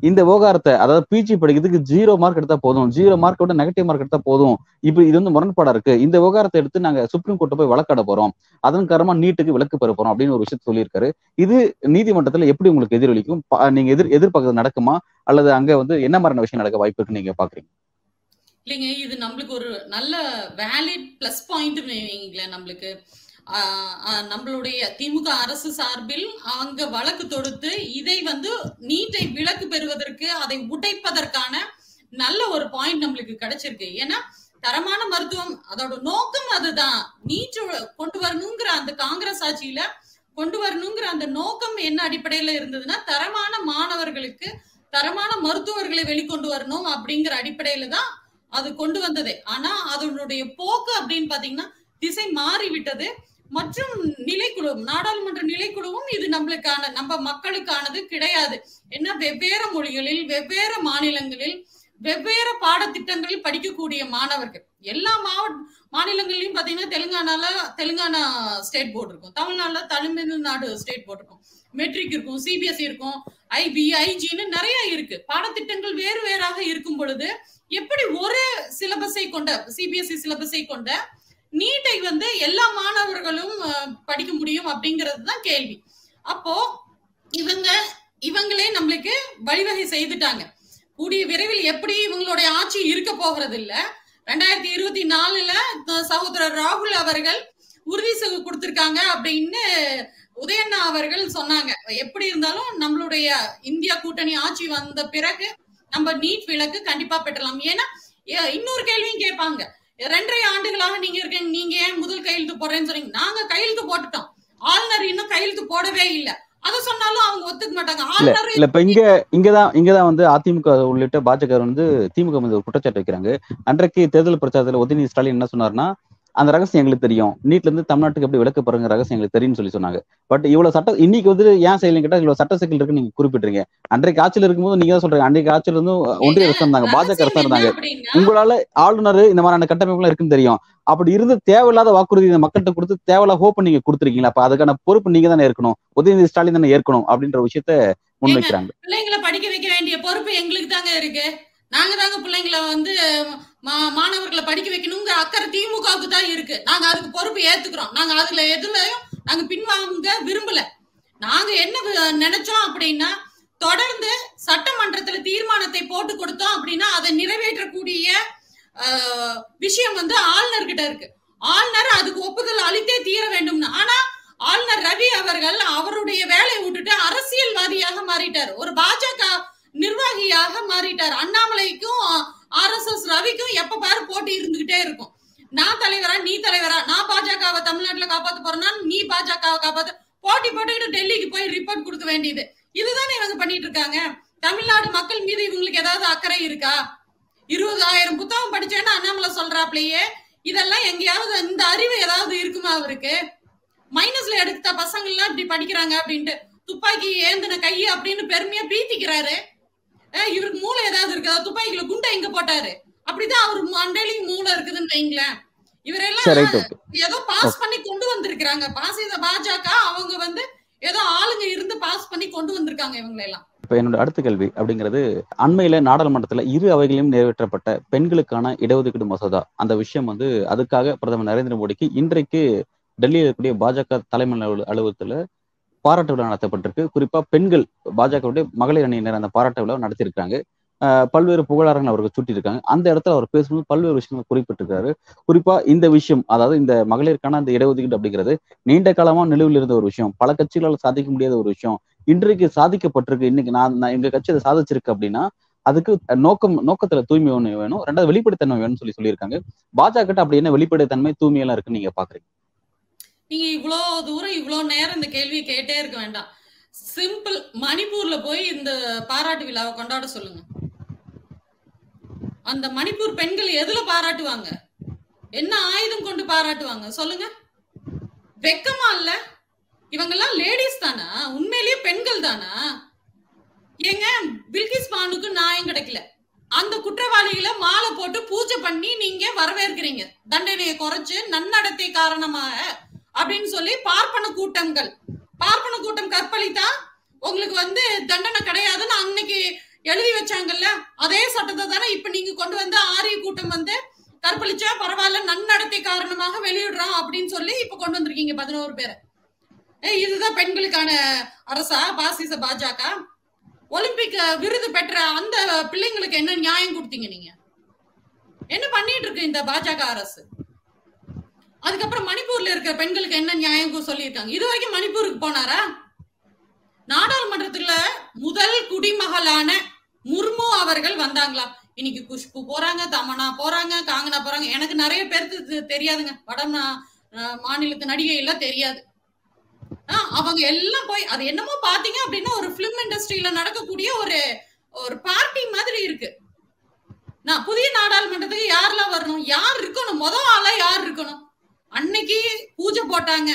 இந்த விவகாரத்தை அதாவது பிஜி படிக்கிறதுக்கு ஜீரோ மார்க் எடுத்தா போதும். ஜீரோ மார்க் விட நெகட்டிவ் மார்க் எடுத்தா போதும். இப்ப இது வந்து முரண்பாடா இருக்கு. இந்த விவகாரத்தை எடுத்து நாங்க சுப்ரீம் கோர்ட்டை போய் வழக்காட போறோம். அதன் காரணமா நீட்டுக்கு விளக்கு பெற போறோம் அப்படின்னு ஒரு விஷயத்த சொல்லியிருக்காரு. இது நீதிமன்றத்துல எப்படி உங்களுக்கு எதிரொலிக்கும்? நீங்க எதிர் எதிர்பார்க்கறது நடக்குமா? அல்லது அங்க வந்து என்ன மாதிரியான விஷயம் நடக்க வாய்ப்பு இருக்குன்னு நீங்க பாக்குறீங்க? இல்லைங்க இது நம்மளுக்கு ஒரு நல்ல வேலிட் பிளஸ் பாயிண்ட் நம்மளுக்கு. நம்மளுடைய திமுக அரசு சார்பில் அங்க வழக்கு தொடுத்து இதை வந்து நீட்டை விலக்கு பெறுவதற்கு அதை உடைப்பதற்கான நல்ல ஒரு பாயிண்ட் நம்மளுக்கு கிடைச்சிருக்கு. ஏன்னா தரமான மருத்துவம் அதோட நோக்கம் அதுதான். நீட் கொண்டு வரணுங்கிற அந்த காங்கிரஸ் ஆட்சியில கொண்டு வரணுங்கிற அந்த நோக்கம் என்ன அடிப்படையில இருந்ததுன்னா தரமான மாணவர்களுக்கு தரமான மருத்துவர்களை வெளிக்கொண்டு வரணும் அப்படிங்கிற அடிப்படையில தான் அது கொண்டு வந்ததே. ஆனா அதனுடைய போக்கு அப்படின்னு பாத்தீங்கன்னா திசை மாறிவிட்டது. மற்றும் நிலைக்குழு நாடாளுமன்ற நிலைக்குழுவும் இது நம்மளுக்கான நம்ம மக்களுக்கானது கிடையாது. என்ன வெவ்வேறு மொழிகளில் வெவ்வேறு மாநிலங்களில் வெவ்வேறு பாடத்திட்டங்களில் படிக்கக்கூடிய மாணவர்கள். எல்லா மாவட்ட மாநிலங்கள்லயும் பாத்தீங்கன்னா தெலுங்கானால தெலுங்கானா ஸ்டேட் போர்டு இருக்கும். தமிழ்நாடுல தமிழ்நாடு ஸ்டேட் போர்டு இருக்கும். மெட்ரிக் இருக்கும் சிபிஎஸ்சி இருக்கும் ஐபி ஐஜின்னு நிறைய இருக்கு. பாடத்திட்டங்கள் வேறு வேறாக இருக்கும் பொழுது எப்படி ஒரு சிலபஸை கொண்ட சிபிஎஸ்இ சிலபஸை கொண்ட நீட்டை வந்து எல்லா மாணவர்களும் படிக்க முடியும் அப்படிங்கிறது தான் கேள்வி. அப்போ இவங்க இவங்களே நம்மளுக்கு வழிவகை செய்துட்டாங்க. கூடிய விரைவில் எப்படி இவங்களுடைய ஆட்சி இருக்க போகிறது இல்ல ரெண்டாயிரத்தி இருபத்தி நாலுல சகோதரர் ராகுல் அவர்கள் உறுதி செய்து கொடுத்திருக்காங்க அப்படின்னு உதயண்ணா அவர்கள் சொன்னாங்க. எப்படி இருந்தாலும் நம்மளுடைய இந்தியா கூட்டணி ஆட்சி வந்த பிறகு நம்ம நீட் விலக்கு கண்டிப்பா பெற்றலாம். ஏன்னா இன்னொரு கேள்வியும் கேட்பாங்க. ரெண்டரை ஆண்டுகளாக நீங்க இருக்கீங்க. நீங்க ஏன் முதல் கையெழுத்து போடுறேன்னு சொன்னீங்க? நாங்க கையெழுத்து போட்டுட்டோம். ஆளுநர் இன்னும் கையெழுத்து போடவே இல்ல. அத சொன்னாலும் அவங்க ஒத்துக்க மாட்டாங்க. ஆளுநர் இல்ல இப்ப இங்க இங்கதான் இங்கதான் வந்து அதிமுக உள்ளிட்ட பாஜக வந்து திமுக மீது ஒரு குற்றச்சாட்டு வைக்கிறாங்க. அன்றைக்கு தேர்தல் பிரச்சாரத்துல உதயநிதி ஸ்டாலின் என்ன சொன்னாருன்னா அந்த ரகசியம் எங்களுக்கு தெரியும். நீட்ல இருந்து தமிழ்நாட்டுக்கு எப்படி விலக்கு பாருங்க ரகசியம் எங்களுக்கு தெரியும்னு சொல்லி சொன்னாங்க. பட் இவ்வளவு சட்ட இன்னைக்கு வந்து ஏன் செய்யலன்னு கேட்டா இவ்வளவு சட்ட சிக்கல் இருக்கு நீங்க குறிப்பிடுறீங்க அன்றைக்கு ஆட்சியில் இருக்கும்போது நீங்க தான் சொல்றீங்க. அன்றைக்கு ஆட்சியில இருந்து ஒன்றிய அரசு இருந்தாங்க. பாஜக அரசு இருந்தாங்க. உங்களால ஆளுநர் இந்த மாதிரியான கட்டமைப்புலாம் இருக்குன்னு தெரியும். அப்படி இருந்து தேவையில்லாத வாக்குறுதி இந்த மக்கள்கிட்ட கொடுத்து தேவையில்லாத ஹோப் நீங்க கொடுத்துருக்கீங்களா? அப்ப அதுக்கான பொறுப்பு நீங்க தானே இருக்கணும் உதயநிதி ஸ்டாலின் தானே ஏற்கணும் அப்படின்ற விஷயத்த முன்வைக்கிறாங்க. பிள்ளைங்களை படிக்க வைக்க வேண்டிய பொறுப்பு எங்களுக்கு தாங்க இருக்கு. நாங்க தாங்க பிள்ளைங்களை வந்து மாணவர்களை படிக்க வைக்கணுங்கிற அக்கறை திமுகவுக்கு தான் இருக்கு. நாங்க அதுக்கு பொறுப்பு ஏத்துக்கிறோம். நாங்க அதுல எதுலயும் நாங்க பின்வாங்க விரும்பல. நாங்க என்ன நினைச்சோம் அப்படின்னா தொடர்ந்து சட்டமன்றத்துல தீர்மானத்தை போட்டு கொடுத்தோம் அப்படின்னா அதை நிறைவேற்றக்கூடிய விஷயம் வந்து ஆளுநர் கிட்ட இருக்கு. ஆளுநர் அதுக்கு ஒப்புதல் அளித்தே தீர வேண்டும்னு. ஆனா ஆளுநர் ரவி அவர்கள் அவருடைய வேலையை விட்டுட்டு அரசியல்வாதியாக மாறிட்டார். ஒரு பாஜக நிர்வாகியாக மாறிட்டார். அண்ணாமலைக்கும் ஆர் எஸ் எஸ் ரவிக்கும் எப்ப பாரு போட்டி இருந்துகிட்டே இருக்கும். நான் தலைவரா நீ தலைவரா? நான் பாஜகவை தமிழ்நாட்டுல காப்பாத்த போறேன்னா நீ பாஜகவை காப்பாத்த. போட்டி போட்டுக்கிட்டு டெல்லிக்கு போய் ரிப்போர்ட் கொடுக்க வேண்டியது. இதுதானே இவங்க பண்ணிட்டு இருக்காங்க. தமிழ்நாடு மக்கள் மீது இவங்களுக்கு ஏதாவது அக்கறை இருக்கா? இருபதாயிரம் புத்தகம் படிச்சேன்னு அண்ணாமலை சொல்றாப்லயே இதெல்லாம் எங்கேயாவது இந்த அறிவு ஏதாவது இருக்குமா அவருக்கு? மைனஸ்ல எடுத்த பசங்க எல்லாம் இப்படி படிக்கிறாங்க அப்படின்ட்டு. துப்பாக்கி ஏந்தின கை அப்படின்னு பெருமையா பீத்திக்கிறாரு. இவருக்கு மூளை ஏதாவது இருக்கா? துப்பாக்கில குண்டை எங்க போட்டாரு? அப்படிதான் அவர் மண்டையிலையும் மூளை இருக்குதுன்னு வைங்களேன். இவரெல்லாம் ஏதோ பாஸ் பண்ணி கொண்டு வந்திருக்கிறாங்க. பாஸ் செய்த பாஜக அவங்க வந்து ஏதோ ஆளுங்க இருந்து பாஸ் பண்ணி கொண்டு வந்திருக்காங்க இவங்களை எல்லாம் இப்ப என்னோட அடுத்த கேள்வி அப்படிங்கிறது அண்மையில நாடாளுமன்றத்துல இரு அவைகளிலும் நிறைவேற்றப்பட்ட பெண்களுக்கான இடஒதுக்கீடு மசோதா. அந்த விஷயம் வந்து அதுக்காக பிரதமர் நரேந்திர மோடிக்கு இன்றைக்கு டெல்லியில் இருக்கக்கூடிய பாஜக தலைமை அலுவல- அலுவலகத்துல பாராட்டு விழா நடத்தப்பட்டிருக்கு. குறிப்பா பெண்கள் பாஜகவுடைய மகளிர் அணியினர் அந்த பாராட்டு விழா நடத்தியிருக்காங்க பல்வேறு புகழாரங்கள் அவருக்கு சுட்டியிருக்காங்க. அந்த இடத்துல அவர் பேசும்போது பல்வேறு விஷயங்கள் குறிப்பிட்டிருக்காரு. குறிப்பா இந்த விஷயம் அதாவது இந்த மகளிருக்கான அந்த இடஒதுக்கீடு அப்படிங்கிறது நீண்ட காலமா நிலுவில் இருந்த ஒரு விஷயம். பல கட்சிகளால் சாதிக்க முடியாத ஒரு விஷயம். இன்றைக்கு சாதிக்கப்பட்டிருக்கு. இன்னைக்கு நான் நான் எங்க கட்சி அதை சாதிச்சிருக்கு அப்படின்னா அதுக்கு நோக்கம் நோக்கத்துல தூய்மை ஒன்று வேணும். ரெண்டாவது வெளிப்படைத்தன்மை வேணும்னு சொல்லி சொல்லியிருக்காங்க. பாஜக கிட்ட அப்படி என்ன வெளிப்படைத்தன்மை தூய்மை எல்லாம் இருக்குன்னு நீங்க பாக்குறீங்க? நீங்க இவ்வளோ தூரம் இவ்வளோ நேரம் இந்த கேள்வியை கேட்டே இருக்க வேண்டாம். சிம்பிள் மணிப்பூர்ல போய் இந்த பாராட்டு விழாவை கொண்டாட சொல்லுங்க. அந்த மணிப்பூர் பெண்கள் எதுல பாராட்டுவாங்க? என்ன ஆயுதம் கொண்டு பாராட்டுவாங்க? சொல்லுங்க. வெக்கமா இல்ல? இவங்கெல்லாம் லேடிஸ் தானா? உண்மையிலேயே பெண்கள் தானா? ஏங்க பில்கிஸ் பானுக்கு நியாயம் கிடைக்கல. அந்த குற்றவாளிகளை மாலை போட்டு பூஜை பண்ணி நீங்க வரவேற்கிறீங்க. தண்டனையை குறைச்சு நன்னடத்தை காரணமாக அப்படின்னு சொல்லி பார்ப்பன கூட்டங்கள். பார்ப்பன கூட்டம் கற்பழித்தா உங்களுக்கு வந்து தண்டனை கிடையாதுன்னு அன்னைக்கு எழுதி வச்சாங்கல்ல அதே சட்டத்தை தானே இப்ப நீங்க கொண்டு வந்து ஆரிய கூட்டம் வந்து கற்பழிச்சா பரவாயில்ல நன்னடத்தை காரணமாக வெளியிடுறோம் அப்படின்னு சொல்லி இப்ப கொண்டு வந்திருக்கீங்க பதினோரு பேரை. ஏய், இதுதான் பெண்களுக்கான அரசா பாசிச பாஜக? ஒலிம்பிக் விருது பெற்ற அந்த பிள்ளைங்களுக்கு என்ன நியாயம் கொடுத்தீங்க நீங்க? என்ன பண்ணிட்டு இருக்கு இந்த பாஜக அரசு? அதுக்கப்புறம் மணிப்பூர்ல இருக்கிற பெண்களுக்கு என்ன நியாயம் சொல்லியிருக்காங்க? இது வரைக்கும் மணிப்பூருக்கு போனாரா? நாடாளுமன்றத்துல முதல் குடிமகளான முர்மு அவர்கள் வந்தாங்களா இன்னைக்கு குஷ்பு போறாங்க தமனா போறாங்க காங்கனா போறாங்க. எனக்கு நிறைய பேருக்கு தெரியாதுங்க. வட மாநிலத்து நடிகை எல்லாம் தெரியாது. ஆ, அவங்க எல்லாம் போய் அது என்னமோ பாத்தீங்க அப்படின்னா ஒரு பிலிம் இண்டஸ்ட்ரியில நடக்கக்கூடிய ஒரு ஒரு பார்ட்டி மாதிரி இருக்கு. நான் புதிய நாடாளுமன்றத்துக்கு யாரெல்லாம் வரணும்? யார் இருக்கணும்? மொதல் ஆளா யார் இருக்கணும்? அன்னைக்கு பூஜை போட்டாங்க.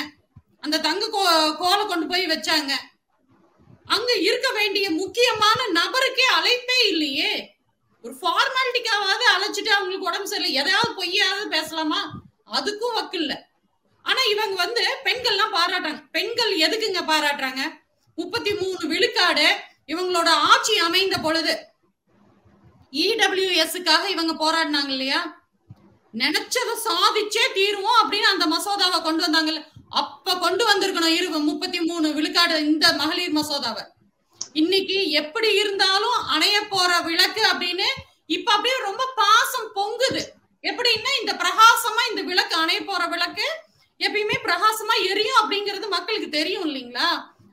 அந்த தங்க கோ- கோலை கொண்டு போய் வச்சாங்க. அங்க இருக்க வேண்டிய முக்கியமான நபருக்கே அழைப்பே இல்லையே. ஒரு ஃபார்மாலிட்டிக்காவது அழைச்சிட்டு அவங்களுக்கு உடம்பு சரியில்லை. எதையாவது பொய்யாவது பேசலாமா? அதுக்கும் வக்கில்ல. ஆனா இவங்க வந்து பெண்கள்லாம் பாராட்டுறாங்க. பெண்கள் எதுக்குங்க பாராட்டுறாங்க? முப்பத்தி மூணு விழுக்காடு இவங்களோட ஆட்சி அமைந்த பொழுது இடபிள்யூஎஸ்க்காக இவங்க போராடினாங்க இல்லையா? நினைச்சதை சாதிச்சே தீருவோம் அப்படின்னு அந்த மசோதாவை கொண்டு வந்தாங்கல்ல. அப்ப கொண்டு வந்திருக்கணும் இரு முப்பத்தி மூணு விழுக்காடு இந்த மகளிர் மசோதாவை. இன்னைக்கு எப்படி இருந்தாலும் அணைய போற விளக்கு அப்படின்னு இப்ப அப்படியே ரொம்ப பாசம் பொங்குது. எப்படின்னா இந்த பிரகாசமா இந்த விளக்கு அணைய போற விளக்கு எப்பயுமே பிரகாசமா எரியும் அப்படிங்கிறது மக்களுக்கு தெரியும் இல்லைங்களா?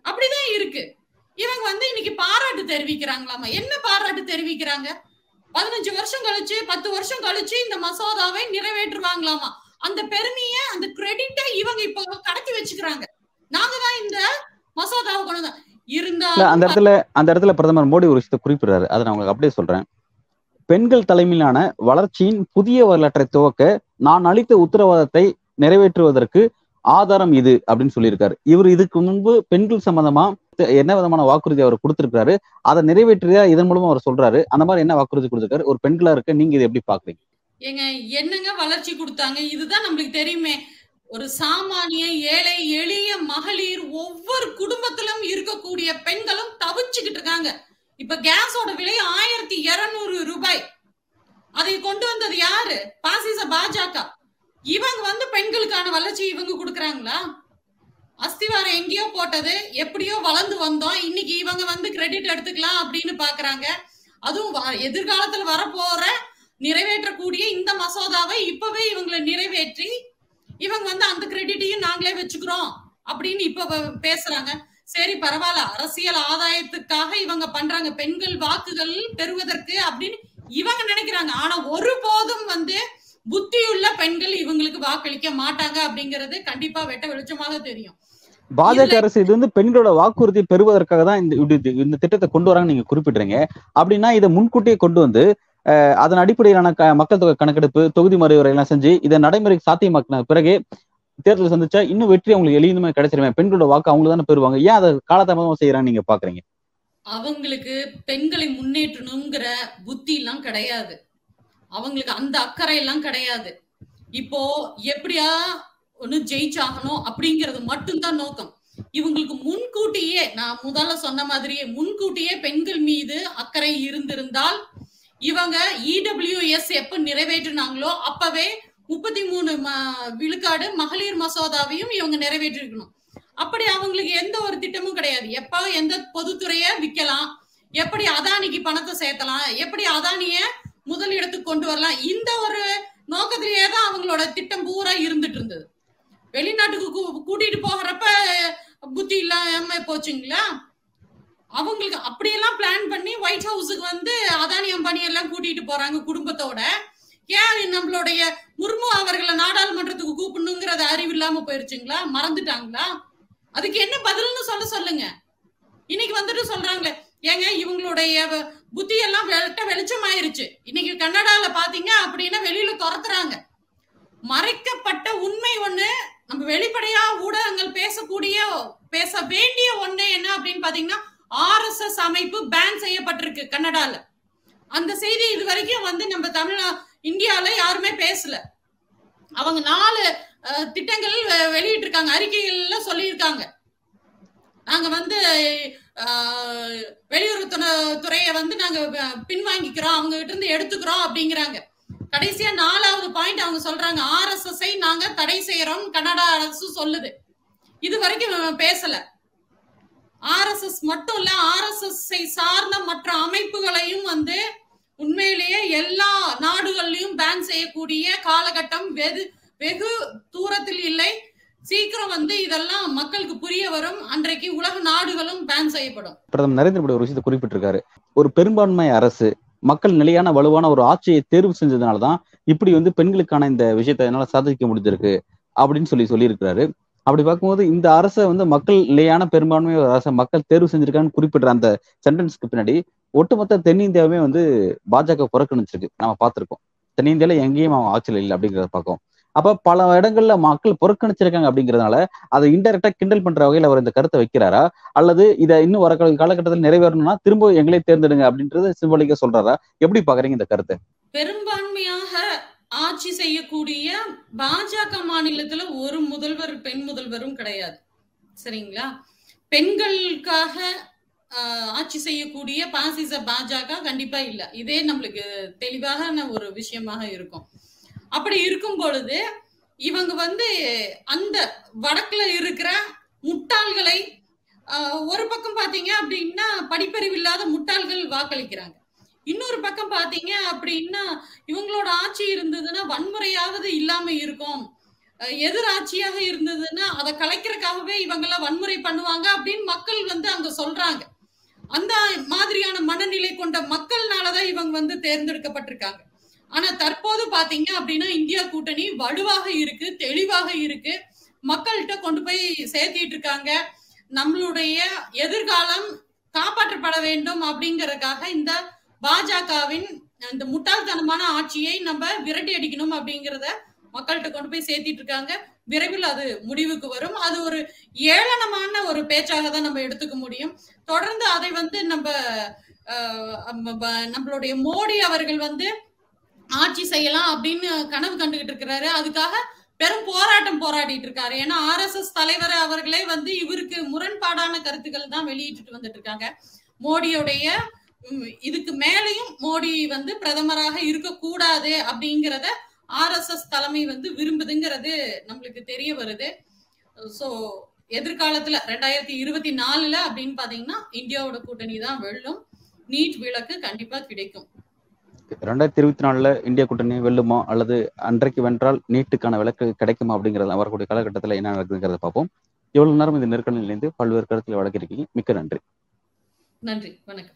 அப்படிதான் இருக்கு. இவங்க வந்து இன்னைக்கு பாராட்டு தெரிவிக்கிறாங்களாமா? என்ன பாராட்டு தெரிவிக்கிறாங்க? பதினஞ்சு வருஷம் கழிச்சு பத்து வருஷம் கழிச்சு இந்த மசோதாவை நிறைவேற்றுவாங்களாமா? அந்த பெருமைய அந்த கிரெடிட்டை இவங்க இப்ப கடத்தி வச்சுக்கிறாங்க. நாங்க தான் இந்த மசோதாவை கொண்டு இருந்தா அந்த இடத்துல அந்த இடத்துல பிரதமர் மோடி ஒரு விஷயத்தை குறிப்பிடுறாரு. அதை நான் உங்களுக்கு அப்படியே சொல்றேன். பெண்கள் தலைமையிலான வளர்ச்சியின் புதிய வரலாற்றை துவக்க நான் அளித்த உத்தரவாதத்தை நிறைவேற்றுவதற்கு ஆதாரம் இது அப்படின்னு சொல்லியிருக்காரு. இவர் இதுக்கு முன்பு பெண்கள் சம்பந்தமா என்ன விதமான வாக்குறுதி அவர் கொடுத்திருக்காரு அதை நிறைவேற்றியா இதன் மூலமா அவர் சொல்றாரு அந்த மாதிரி என்ன வாக்குறுதி கொடுத்திருக்காரு? ஒரு பெண்களா இருக்க நீங்க இதை எப்படி பாக்குறீங்க? ஏங்க என்னங்க வளர்ச்சி கொடுத்தாங்க? இதுதான் நம்மளுக்கு தெரியுமே. ஒரு சாமானிய ஏழை எளிய மகளிர் ஒவ்வொரு குடும்பத்திலும் இருக்கக்கூடிய பெண்களும் தவிச்சுக்கிட்டு இருக்காங்க. இப்ப கேஸோட விலை ஆயிரத்தி இருநூறு ரூபாய். அதை கொண்டு வந்தது யாரு? பாசிச பாஜக இவங்க வந்து பெண்களுக்கான வளர்ச்சி இவங்க கொடுக்குறாங்களா? அஸ்திவாரம் எங்கேயோ போட்டது எப்படியோ வளர்ந்து வந்தோம். இன்னைக்கு இவங்க வந்து கிரெடிட் எடுத்துக்கலாம் அப்படின்னு பாக்குறாங்க. அதுவும் வ- எதிர்காலத்துல வரப்போற நிறைவேற்றக்கூடிய இந்த மசோதாவை இப்பவே இவங்களை நிறைவேற்றி இவங்க வந்து அந்த கிரெடிட்டையும் நாங்களே வச்சுக்கிறோம் அப்படின்னு இப்ப பேசுறாங்க. சரி பரவாயில்ல. அரசியல் ஆதாயத்துக்காக இவங்க பண்றாங்க. பெண்கள் வாக்குகள் பெறுவதற்கு அப்படின்னு இவங்க நினைக்கிறாங்க. ஆனா ஒருபோதும் வந்து புத்தியுள்ள பெண்கள் இவங்களுக்கு வாக்களிக்க மாட்டாங்க அப்படிங்கறது கண்டிப்பா வெட்ட வெளிச்சமாக தெரியும். பாஜக அரசு இது வந்து பெண்களோட வாக்குறுதி பெறுவதற்காக தான் இந்த இந்த திட்டத்தை கொண்டு வராங்க நீங்க குறிப்பிடுறீங்க. அப்படின்னா இதை முன்கூட்டியே கொண்டு வந்து அதன் அடிப்படையிலான மக்கள் தொகை கணக்கெடுப்பு தொகுதி மறுவரை எல்லாம் செஞ்சு இதை நடைமுறைக்கு சாத்தியமாக்கின பிறகு தேர்தல் சந்திச்சா இன்னும் வெற்றி அவங்களுக்கு எளிதுமே கிடைச்சிருமே. பெண்களோட வாக்கு அவங்களுக்கு தானே பெறுவாங்க. ஏன் அதை காலதாமதமா செய்யறாங்க நீங்க பாக்குறீங்க? அவங்களுக்கு பெண்களை முன்னேற்றணுங்கிற புத்தி எல்லாம் கிடையாது. அவங்களுக்கு அந்த அக்கறை எல்லாம் கிடையாது. இப்போ எப்படியா ஒண்ணு ஜெயிச்சாகணும் அப்படிங்கிறது மட்டும்தான் நோக்கம். இவங்களுக்கு முன்கூட்டியே நான் முதல்ல சொன்ன மாதிரியே முன்கூட்டியே பெண்கள் மீது அக்கறை இருந்திருந்தால் இவங்க இடபிள்யூஎஸ் எப்ப நிறைவேற்றினாங்களோ அப்பவே முப்பத்தி மூணு விழுக்காடு மகளிர் மசோதாவையும் இவங்க நிறைவேற்றிருக்கணும். அப்படி அவங்களுக்கு எந்த ஒரு திட்டமும் கிடையாது. எப்ப எந்த பொதுத்துறைய விக்கலாம் எப்படி அதானிக்கு பணத்தை சேர்த்தலாம் எப்படி அதானிய முதலிடத்துக்கு கொண்டு வரலாம் இந்த ஒரு நோக்கத்திலேயே தான் அவங்களோட திட்டம் பூரா இருந்துட்டு இருந்தது. வெளிநாட்டுக்கு கூ- கூட்டிட்டு போகிறப்ப புத்தி இல்லாம போச்சுங்களா? அவங்களுக்கு அப்படியெல்லாம் பிளான் பண்ணி ஒயிட் ஹவுஸுக்கு வந்து அதானி அம்பானி எல்லாம் கூட்டிட்டு போறாங்க குடும்பத்தோட. ஏன் நம்மளுடைய முர்மு அவர்களை நாடாளுமன்றத்துக்கு கூப்பிடணுங்கிறத அறிவு இல்லாம போயிருச்சுங்களா? மறந்துட்டாங்களா? அதுக்கு என்ன பதில்னு சொல்ல சொல்லுங்க. இன்னைக்கு வந்துட்டு சொல்றாங்களே ஏங்க இவங்களுடைய வ- புத்தி எல்லாம் வெட்ட வெளிச்சம் ஆயிருச்சு இன்னைக்கு கன்னடால பாத்தீங்க அப்படின்னா வெளியில துரத்துறாங்க. மறைக்கப்பட்ட உண்மை ஒண்ணு நம்ம வெளிப்படையா ஊடகங்கள் பேசக்கூடிய பேச வேண்டிய ஒண்ணு என்ன அப்படின்னு பாத்தீங்கன்னா ஆர்எஸ்எஸ் அமைப்பு பேன் செய்யப்பட்டிருக்கு கன்னடால. அந்த செய்தி இது வரைக்கும் வந்து நம்ம தமிழ் இந்தியால யாருமே பேசல. அவங்க நாலு திட்டங்கள் வெ- வெளியிட்டிருக்காங்க அறிக்கைகள்ல சொல்லியிருக்காங்க. நாங்க வந்து அஹ், வெளியுறவு துறையை வந்து நாங்க பின்வாங்கிக்கிறோம் அவங்க கிட்ட இருந்து எடுத்துக்கிறோம் அப்படிங்கிறாங்க. கடைசியா நாலாவது பாயிண்ட் அவங்க சொல்றாங்க. ஆர்எஸ்எஸ் ஐ நாங்க தடை செய்யறோம். கனடா அரசு சொல்லுது. இது வரைக்கும் பேசல. ஆர்எஸ்எஸ் மட்டும் இல்ல ஆர்எஸ்எஸ் சார்ந்த மற்ற அமைப்புகளையும் வந்து உண்மையிலேயே எல்லா நாடுகள்லயும் பேன் செய்யக்கூடிய காலகட்டம் வெகு வெகு தூரத்தில் இல்லை. சீக்கிரம் வந்து இதெல்லாம் மக்களுக்கு புரிய வரும். அன்றைக்கு உலக நாடுகளும் பேன் செய்யப்படும். பிரதமர் நரேந்திர மோடி ஒரு விஷயத்தை குறிப்பிட்டிருக்காரு. ஒரு பெரும்பான்மை அரசு மக்கள் நிலையான வலுவான ஒரு ஆட்சியை தேர்வு செஞ்சதுனால தான் இப்படி வந்து பெண்களுக்கான இந்த விஷயத்த என்னால் சாதிக்க முடிஞ்சிருக்கு அப்படின்னு சொல்லி சொல்லியிருக்கிறாரு. அப்படி பார்க்கும்போது இந்த அரசை வந்து மக்கள் நிலையான பெரும்பான்மை ஒரு அரசை மக்கள் தேர்வு செஞ்சிருக்கான்னு குறிப்பிடுற அந்த சென்டென்ஸ்க்கு பின்னாடி ஒட்டுமொத்த தென்னிந்தியாவே வந்து பாஜக புறக்கணிச்சிருக்கு. நம்ம பார்த்துருக்கோம். தென்னிந்தியால எங்கேயும் அவன் ஆட்சியில் இல்லை அப்படிங்கிறத பார்க்கும் அப்ப பல இடங்கள்ல மக்கள் புறக்கணிச்சிருக்காங்க அப்படிங்கிறதுனால அதை இன்டெரக்டா கிண்டல் பண்ற வகையில் அவர் இந்த கருத்தை வைக்கிறாரா? அல்லது இதை இன்னும் வர காலகட்டத்தில் நிறைவேறணும்னா திரும்ப எங்களே தேர்ந்தெடுங்க அப்படின்றது சிம்பலிக்கா சொல்றாரா? எப்படி பாக்குறீங்க இந்த கருத்தை? பெரும்பான்மையாக ஆட்சி செய்யக்கூடிய பாஜக மாநிலத்துல ஒரு முதல்வர் பெண் முதல்வரும் கிடையாது. சரிங்களா? பெண்களுக்காக ஆஹ், ஆட்சி செய்யக்கூடிய பாசிச பாஜக கண்டிப்பா இல்ல. இதே நம்மளுக்கு தெளிவான ஒரு விஷயமாக இருக்கும். அப்படி இருக்கும் பொழுது இவங்க வந்து அந்த வடக்குல இருக்கிற முட்டாள்களை ஒரு பக்கம் பாத்தீங்க அப்படின்னா படிப்பறிவு இல்லாத முட்டாள்கள் வாக்களிக்கிறாங்க. இன்னொரு பக்கம் பாத்தீங்க அப்படின்னா இவங்களோட ஆட்சி இருந்ததுன்னா வன்முறையாவது இல்லாம இருக்கும். எதிர் எதிராட்சியாக இருந்ததுன்னா அதை கலைக்கிறதுக்காகவே இவங்கெல்லாம் வன்முறை பண்ணுவாங்க அப்படின்னு மக்கள் வந்து அங்க சொல்றாங்க. அந்த மாதிரியான மனநிலை கொண்ட மக்கள்னாலதான் இவங்க வந்து தேர்ந்தெடுக்கப்பட்டிருக்காங்க. ஆனா தற்போது பாத்தீங்க அப்படின்னா இந்தியா கூட்டணி வலுவாக இருக்கு தெளிவாக இருக்கு. மக்கள்கிட்ட கொண்டு போய் சேர்த்திட்டு இருக்காங்க. நம்மளுடைய எதிர்காலம் காப்பாற்றப்பட வேண்டும் அப்படிங்கறதுக்காக இந்த பாஜகவின் அந்த முட்டாள்தனமான ஆட்சியை நம்ம விரட்டி அடிக்கணும் அப்படிங்கிறத மக்கள்கிட்ட கொண்டு போய் சேர்த்திட்டு இருக்காங்க. விரைவில் அது முடிவுக்கு வரும். அது ஒரு ஏளனமான ஒரு பேச்சாக தான் நம்ம எடுத்துக்க முடியும். தொடர்ந்து அதை வந்து நம்ம நம்மளுடைய மோடி அவர்கள் வந்து ஆட்சி செய்யலாம் அப்படின்னு கனவு கண்டுகிட்டு இருக்கிறாரு. அதுக்காக பெரும் போராட்டம் போராடிட்டு இருக்காரு. ஏன்னா ஆர்எஸ்எஸ் தலைவர் அவர்களே வந்து இவருக்கு முரண்பாடான கருத்துக்கள் தான் வெளியிட்டு வந்துட்டு இருக்காங்க. மோடியுடைய இதுக்கு மேலையும் மோடி வந்து பிரதமராக இருக்கக்கூடாது அப்படிங்கிறத ஆர்எஸ்எஸ் தலைமை வந்து விரும்புதுங்கிறது நம்மளுக்கு தெரிய வருது. ஸோ எதிர்காலத்துல ரெண்டாயிரத்தி இருபத்தி நாலுல அப்படின்னு பாத்தீங்கன்னா இந்தியாவோட கூட்டணி தான் வெல்லும். நீட் விளக்கு கண்டிப்பா கிடைக்கும். ரெண்டாயிரத்தி இருபத்தி நாலுல இந்திய கூட்டணி வெல்லுமா அல்லது அன்றைக்கு வென்றால் நீட்டுக்கான விலக்கு கிடைக்குமா அப்படிங்கறது வரக்கூடிய காலகட்டத்தில் என்ன நடக்குதுங்கிறத பார்ப்போம். இவ்வளவு நேரம் இந்த நெருக்கடியில் இணைந்து பல்வேறு கருத்தில் வழக்கிருக்கீங்க மிக்க நன்றி. நன்றி. வணக்கம்.